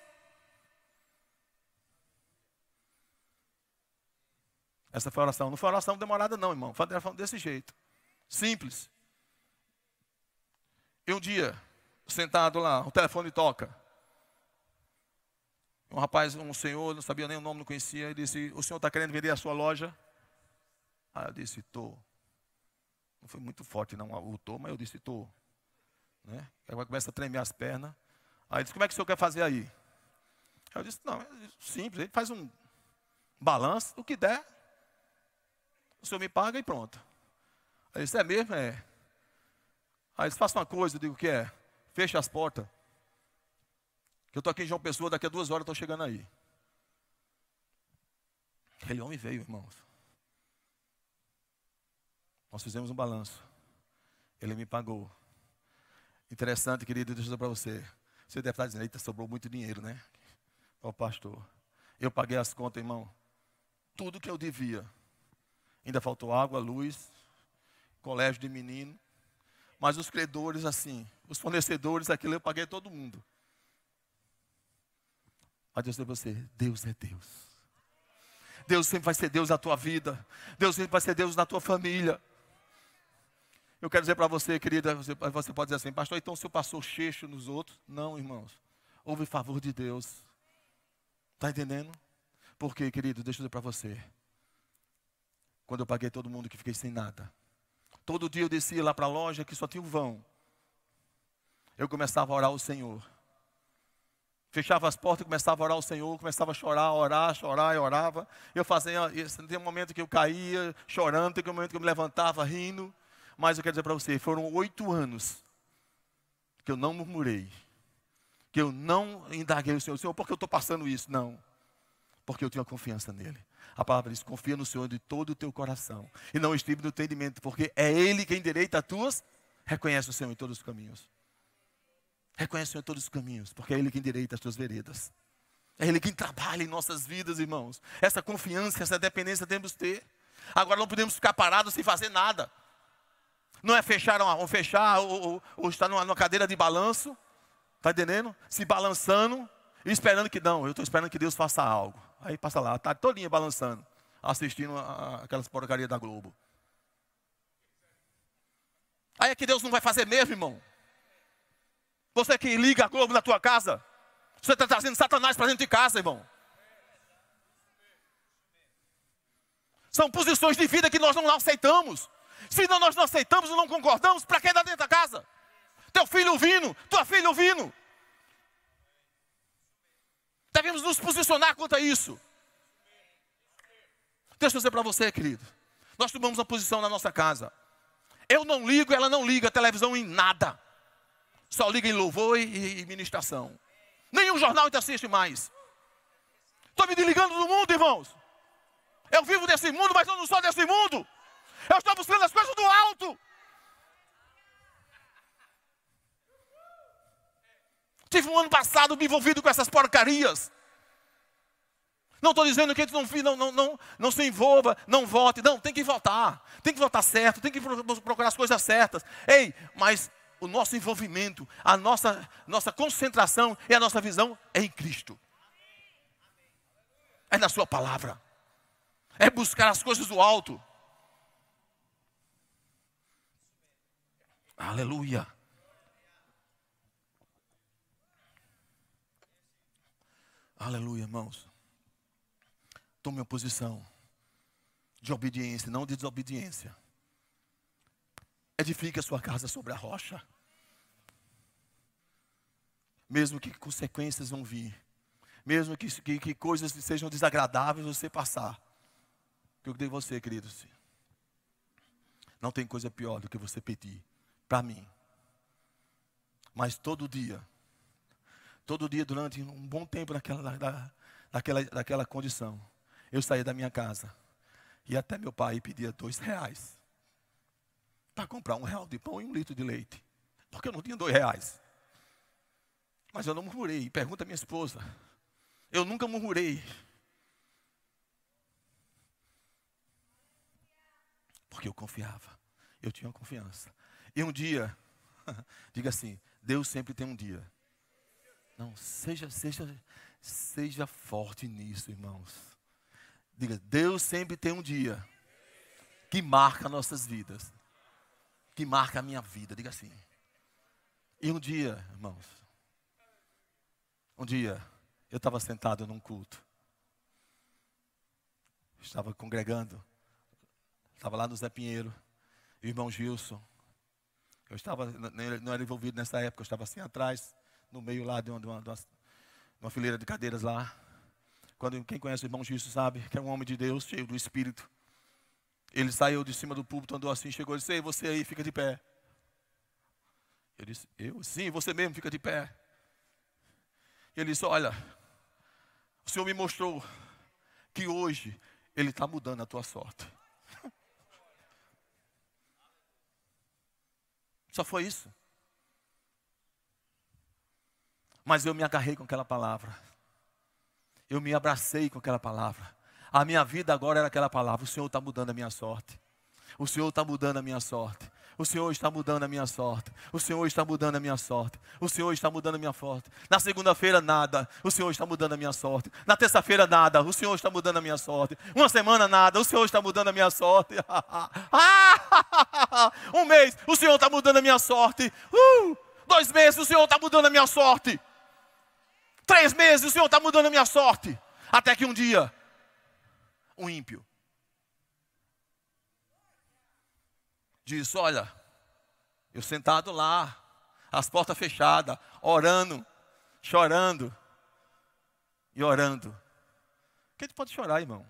Essa foi a oração. Não foi oração demorada não, irmão. Foi oração desse jeito. Simples. E um dia, sentado lá, o telefone toca. Um rapaz, um senhor, não sabia nem o nome, não conhecia, ele disse: O senhor está querendo vender a sua loja? Aí eu disse: Estou. Não foi muito forte, não, o estou, mas eu disse: Estou. Né? Aí começa a tremer as pernas. Aí ele disse: Como é que o senhor quer fazer? Aí eu disse: Não, é simples, ele faz um balanço, o que der, o senhor me paga e pronto. Aí ele disse: É mesmo? É. Aí ele disse: Faça uma coisa, eu digo: O que é? Fecha as portas. Eu estou aqui em João Pessoa, daqui a duas horas estou chegando aí. Aquele homem veio, irmãos. Nós fizemos um balanço. Ele me pagou. Interessante, querido, deixa eu dizer para você. Você deve estar dizendo, eita, sobrou muito dinheiro, né? Ó pastor. Eu paguei as contas, irmão. Tudo que eu devia. Ainda faltou água, luz, colégio de menino. Mas os credores, assim, os fornecedores, aquilo eu paguei todo mundo. Mas Deus dizer você, Deus é Deus. Deus sempre vai ser Deus na tua vida. Deus sempre vai ser Deus na tua família. Eu quero dizer para você, querida, você, pode dizer assim, pastor, então o senhor passou cheixo nos outros? Não, irmãos. Houve favor de Deus. Está entendendo? Porque, querido, deixa eu dizer para você. Quando eu paguei todo mundo que fiquei sem nada. Todo dia eu descia lá para a loja que só tinha um vão. Eu começava a orar ao Senhor. Fechava as portas começava a orar ao Senhor, começava a chorar, orar, chorar e orava. Eu fazia, tem um momento que eu caía chorando, tem um momento que eu me levantava rindo. Mas eu quero dizer para você, foram oito anos que eu não murmurei, que eu não indaguei o Senhor, Senhor, por que eu estou passando isso? Não, porque eu tinha confiança nele. A palavra diz: confia no Senhor de todo o teu coração e não estribe no entendimento, porque é Ele quem endireita as tuas. Reconhece o Senhor em todos os caminhos. Reconhece em todos os caminhos, porque é Ele quem endireita as tuas veredas. É Ele quem trabalha em nossas vidas, irmãos. Essa confiança, essa dependência temos que ter. Agora não podemos ficar parados sem fazer nada. Não é fechar, ou fechar ou, ou, estar numa, numa cadeira de balanço, está entendendo? Se balançando e esperando que não, eu estou esperando que Deus faça algo. Aí passa lá, está todinha balançando, assistindo a, aquelas porcarias da Globo. Aí é que Deus não vai fazer mesmo, irmão. Você que liga a Globo na tua casa, você está trazendo Satanás para dentro de casa, irmão. São posições de vida que nós não aceitamos. Se nós não aceitamos e não concordamos, para que dar dentro da casa? Teu filho ouvindo, tua filha ouvindo. Devemos nos posicionar quanto a isso. Deixa eu dizer para você, querido. Nós tomamos uma posição na nossa casa. Eu não ligo, ela não liga a televisão em nada. Só liga em louvor e, e ministração. Nenhum jornal ainda assiste mais. Estou me desligando do mundo, irmãos. Eu vivo desse mundo, mas eu não sou desse mundo. Eu estou buscando as coisas do alto. Tive um ano passado me envolvido com essas porcarias. Não estou dizendo que não, não, não, não se envolva, não vote. Não, tem que votar. Tem que votar certo, tem que procurar as coisas certas. Ei, mas o nosso envolvimento, a nossa, nossa concentração e a nossa visão é em Cristo. É na Sua palavra. É buscar as coisas do alto. Aleluia. Aleluia, irmãos. Tome uma posição de obediência, não de desobediência. Edifique a sua casa sobre a rocha. Mesmo que consequências vão vir. Mesmo que, que, que coisas sejam desagradáveis você passar. Eu digo você, queridos. Não tem coisa pior do que você pedir para mim. Mas todo dia, todo dia, durante um bom tempo naquela, da, daquela, daquela condição, eu saía da minha casa e até meu pai pedia dois reais para comprar um real de pão e um litro de leite, porque eu não tinha dois reais. Mas eu não murmurei. Pergunta minha esposa. Eu nunca murmurei. Porque eu confiava. Eu tinha confiança. E um dia, diga assim, Deus sempre tem um dia. Não, seja, seja, seja forte nisso, irmãos. Diga, Deus sempre tem um dia que marca nossas vidas. Que marca a minha vida, diga assim. E um dia, irmãos, um dia eu estava sentado num culto. Estava congregando. Estava lá no Zé Pinheiro. E o irmão Gilson eu estava, não era envolvido nessa época, eu estava assim atrás, no meio lá de uma, de uma, de uma fileira de cadeiras lá. Quando quem conhece o irmão Gisso sabe que é um homem de Deus, cheio do Espírito. Ele saiu de cima do púlpito, andou assim, chegou e disse: Ei, você aí, fica de pé. Eu disse: Eu? Sim, você mesmo, fica de pé. Ele disse: Olha, o Senhor me mostrou que hoje Ele está mudando a tua sorte. Só foi isso. Mas eu me agarrei com aquela palavra. Eu me abracei com aquela palavra. A minha vida agora era aquela palavra. O Senhor está mudando a minha sorte. O Senhor está mudando a minha sorte. O Senhor está mudando a minha sorte. O Senhor está mudando a minha sorte. O Senhor está mudando a minha sorte. Na segunda-feira, nada. O Senhor está mudando a minha sorte. Na terça-feira, nada. O Senhor está mudando a minha sorte. Uma semana, nada. O Senhor está mudando a minha sorte. um mês, o Senhor está mudando a minha sorte. Uh! Dois meses, o Senhor está mudando a minha sorte. Três meses, o Senhor está mudando a minha sorte. Até que um dia, um ímpio disse: Olha, eu sentado lá, as portas fechadas, orando, chorando e orando. Que a gente pode chorar, irmão.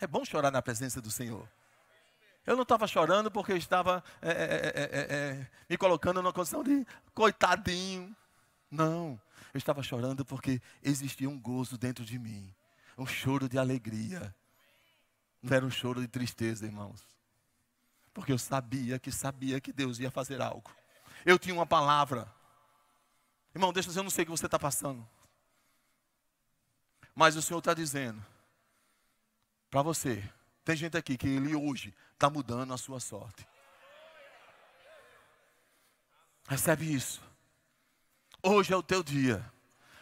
É bom chorar na presença do Senhor. Eu não estava chorando porque eu estava é, é, é, me colocando numa condição de coitadinho. Não, eu estava chorando porque existia um gozo dentro de mim, um choro de alegria. Não era um choro de tristeza, irmãos. Porque eu sabia que sabia que Deus ia fazer algo. Eu tinha uma palavra. Irmão, deixa eu dizer, eu não sei o que você está passando. Mas o Senhor está dizendo para você. Tem gente aqui que ele hoje está mudando a sua sorte. Recebe isso. Hoje é o teu dia.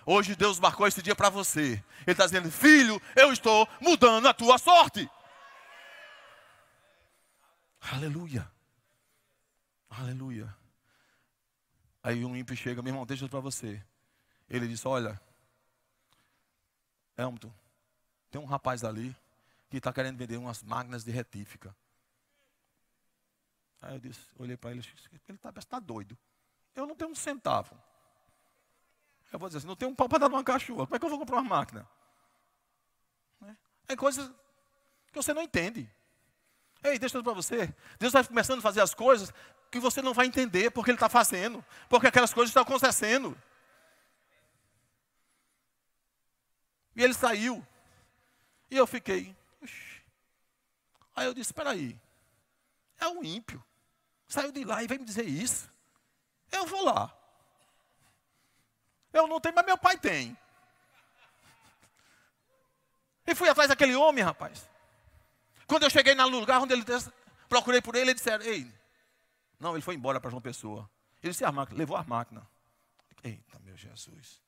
Hoje Deus marcou esse dia para você. Ele está dizendo: Filho, eu estou mudando a tua sorte. Aleluia. Aleluia. Aí um ímpio chega, meu irmão, deixa para você. Ele disse: Olha, Elton, tem um rapaz ali que está querendo vender umas máquinas de retífica. Aí eu disse, olhei para ele, ele está tá doido. Eu não tenho um centavo. Eu vou dizer assim, não tenho um pau para dar uma cachorra. Como é que eu vou comprar uma máquina? Né? É coisa que você não entende. Ei, deixa eu para você. Deus vai começando a fazer as coisas que você não vai entender porque Ele está fazendo. Porque aquelas coisas estão acontecendo. E ele saiu. E eu fiquei. Aí eu disse: espera aí. É um ímpio. Saiu de lá e veio me dizer isso. Eu vou lá. Eu não tenho, mas meu pai tem. E fui atrás daquele homem, rapaz. Quando eu cheguei no lugar onde ele procurei por ele, ele disse: Ei, não, ele foi embora para João Pessoa. Ele disse: a máquina, levou a máquina. Eita, meu Jesus.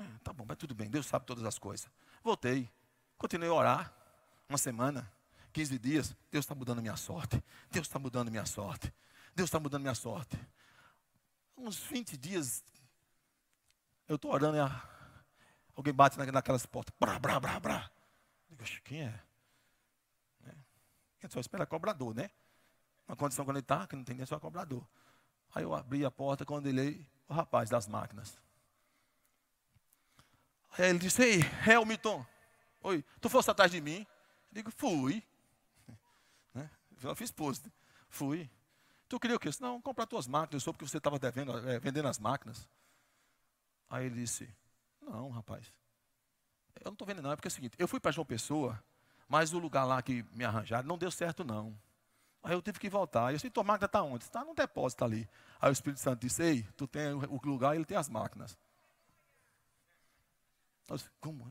É, tá bom, mas tudo bem, Deus sabe todas as coisas. Voltei, continuei a orar. Uma semana, 15 dias, Deus está mudando minha sorte. Deus está mudando minha sorte. Deus está mudando minha sorte. Uns 20 dias, eu estou orando e alguém bate naquelas portas. Brá, brá, brá, brá. Digo, quem é? Gente só espera cobrador, né? Uma condição quando ele está, que não tem nem só cobrador. Aí eu abri a porta quando ele, o rapaz das máquinas. Aí ele disse, ei, Helmiton, oi, tu fosse atrás de mim? Eu digo, fui. Né? Eu fiz post. Fui. Tu queria o quê? Não, comprar tuas máquinas, eu soube que você estava é, vendendo as máquinas. Aí ele disse, não, rapaz. Eu não estou vendo não, é porque é o seguinte, eu fui para João Pessoa, mas o lugar lá que me arranjaram não deu certo, não. Aí eu tive que voltar. Eu disse, tua máquina está onde? Está num depósito ali. Aí o Espírito Santo disse, ei, tu tem o lugar e ele tem as máquinas. Eu disse, como?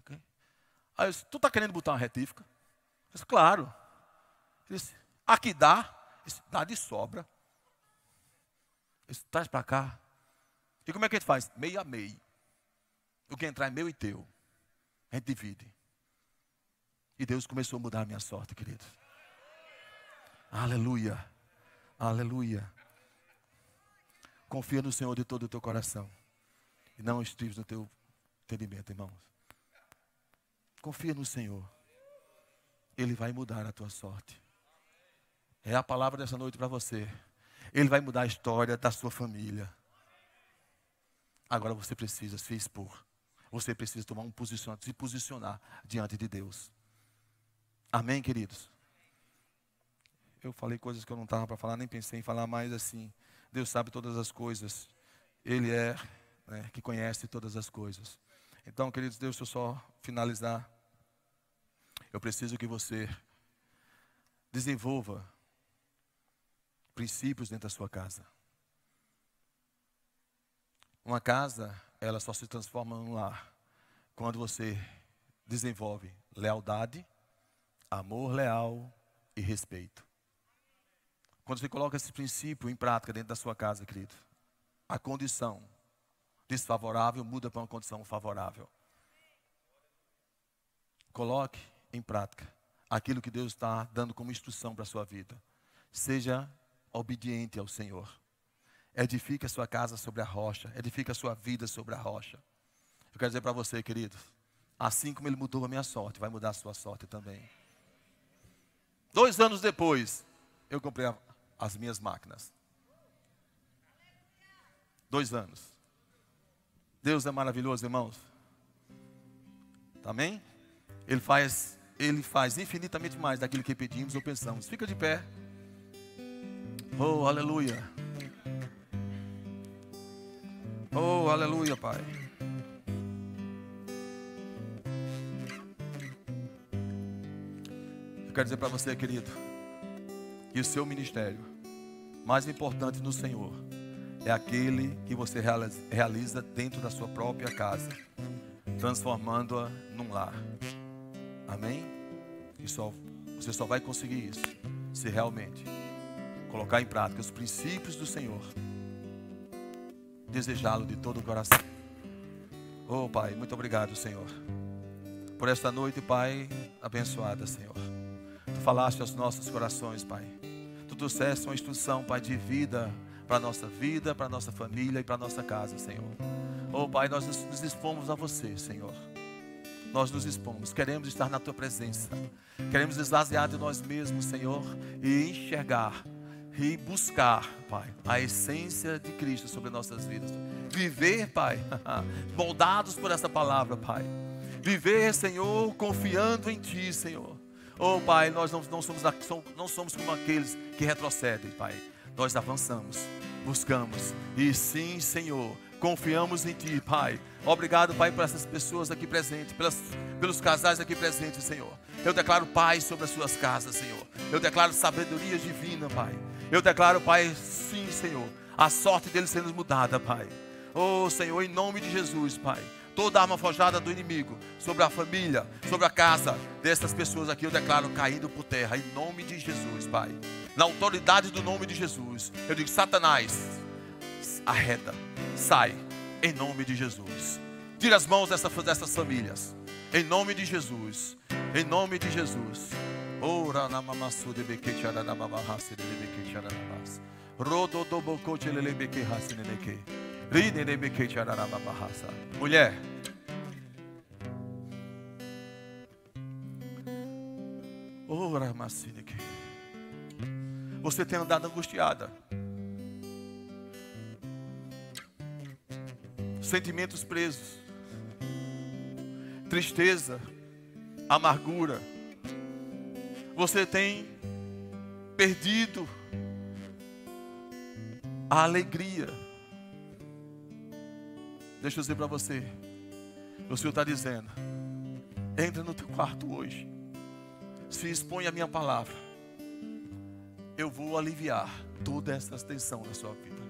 Aí eu disse, tu está querendo botar uma retífica? Eu disse, claro. Ele disse, aqui dá? disse, dá de sobra. Eu disse, traz para cá. E como é que a gente faz? Meio a meio. O que entrar é meu e teu. A gente divide. E Deus começou a mudar a minha sorte, queridos. Aleluia. Aleluia. Confia no Senhor de todo o teu coração. E não estrives no teu entendimento, irmãos. Confia no Senhor. Ele vai mudar a tua sorte. É a palavra dessa noite para você. Ele vai mudar a história da sua família. Agora você precisa se expor. Você precisa tomar um posicionamento, se posicionar diante de Deus. Amém, queridos? Eu falei coisas que eu não estava para falar, nem pensei em falar, mais assim, Deus sabe todas as coisas. Ele é né, que conhece todas as coisas. Então, queridos, deixa eu só finalizar. Eu preciso que você desenvolva princípios dentro da sua casa. Uma casa, ela só se transforma num lar quando você desenvolve lealdade, amor leal e respeito. Quando você coloca esse princípio em prática dentro da sua casa, querido, a condição desfavorável muda para uma condição favorável. Coloque em prática aquilo que Deus está dando como instrução para a sua vida. Seja obediente ao Senhor. Edifique a sua casa sobre a rocha. Edifique a sua vida sobre a rocha. Eu quero dizer para você, querido, Assim como Ele mudou a minha sorte, vai mudar a sua sorte também. Dois anos depois, eu comprei as minhas máquinas. Dois anos. Deus é maravilhoso, irmãos. Amém? Ele faz, ele faz infinitamente mais daquilo que pedimos ou pensamos. Fica de pé. Oh, aleluia. Oh, aleluia, Pai. Eu quero dizer para você, querido, que o seu ministério mais importante no Senhor é aquele que você realiza dentro da sua própria casa, transformando-a num lar. Amém? E só, você só vai conseguir isso se realmente colocar em prática os princípios do Senhor, desejá-lo de todo o coração. Oh, Pai, muito obrigado, Senhor, por esta noite, Pai, abençoada, Senhor. Falaste aos nossos corações, Pai. Tu trouxeste uma instrução, Pai, de vida para a nossa vida, para a nossa família e para a nossa casa, Senhor. Oh, Pai, nós nos expomos a você, Senhor. Nós nos expomos, queremos estar na Tua presença, queremos esvaziar de nós mesmos, Senhor, e enxergar e buscar, Pai, a essência de Cristo sobre nossas vidas. Viver, Pai, moldados por essa palavra, Pai. Viver, Senhor, confiando em Ti, Senhor. Oh Pai, nós não, não, somos, não somos como aqueles que retrocedem, Pai. Nós avançamos, buscamos. E sim, Senhor, confiamos em Ti, Pai. Obrigado, Pai, por essas pessoas aqui presentes, pelas, pelos casais aqui presentes, Senhor. Eu declaro paz sobre as suas casas, Senhor. Eu declaro sabedoria divina, Pai. Eu declaro, Pai, sim, Senhor, a sorte deles sendo mudada, Pai. Oh, Senhor, em nome de Jesus, Pai toda arma forjada do inimigo sobre a família, sobre a casa dessas pessoas aqui, eu declaro caindo por terra, em nome de Jesus, Pai. Na autoridade do nome de Jesus, eu digo: Satanás, arreda, sai, em nome de Jesus. Tira as mãos dessas, dessas famílias, em nome de Jesus, em nome de Jesus. Ora na mamassu de bequete arana mamahasi de bequete arana mas. Rodo do bocote lele beque hasine beque. Mulher. Você tem andado angustiada. Sentimentos presos. Tristeza. Amargura. Você tem perdido a alegria Deixa eu dizer para você. O Senhor está dizendo: entra no teu quarto hoje. Se expõe a minha palavra. Eu vou aliviar toda essa tensão na sua vida.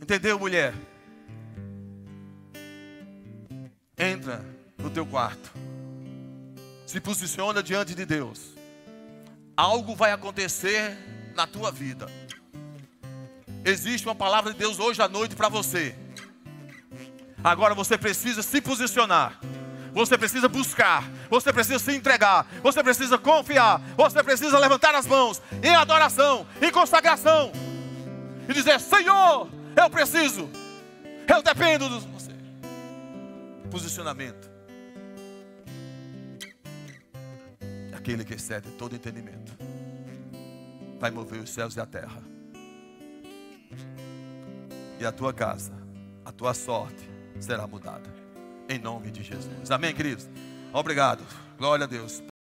Entendeu, mulher? Entra no teu quarto. Se posiciona diante de Deus. Algo vai acontecer na tua vida. Existe uma palavra de Deus hoje à noite para você. Agora você precisa se posicionar. Você precisa buscar, você precisa se entregar, você precisa confiar, você precisa levantar as mãos em adoração, em consagração e dizer: Senhor, eu preciso, eu dependo de você. Posicionamento. Aquele que excede todo entendimento vai mover os céus e a terra e a tua casa, a tua sorte será mudada. Em nome de Jesus. Amém, queridos? Obrigado. Glória a Deus.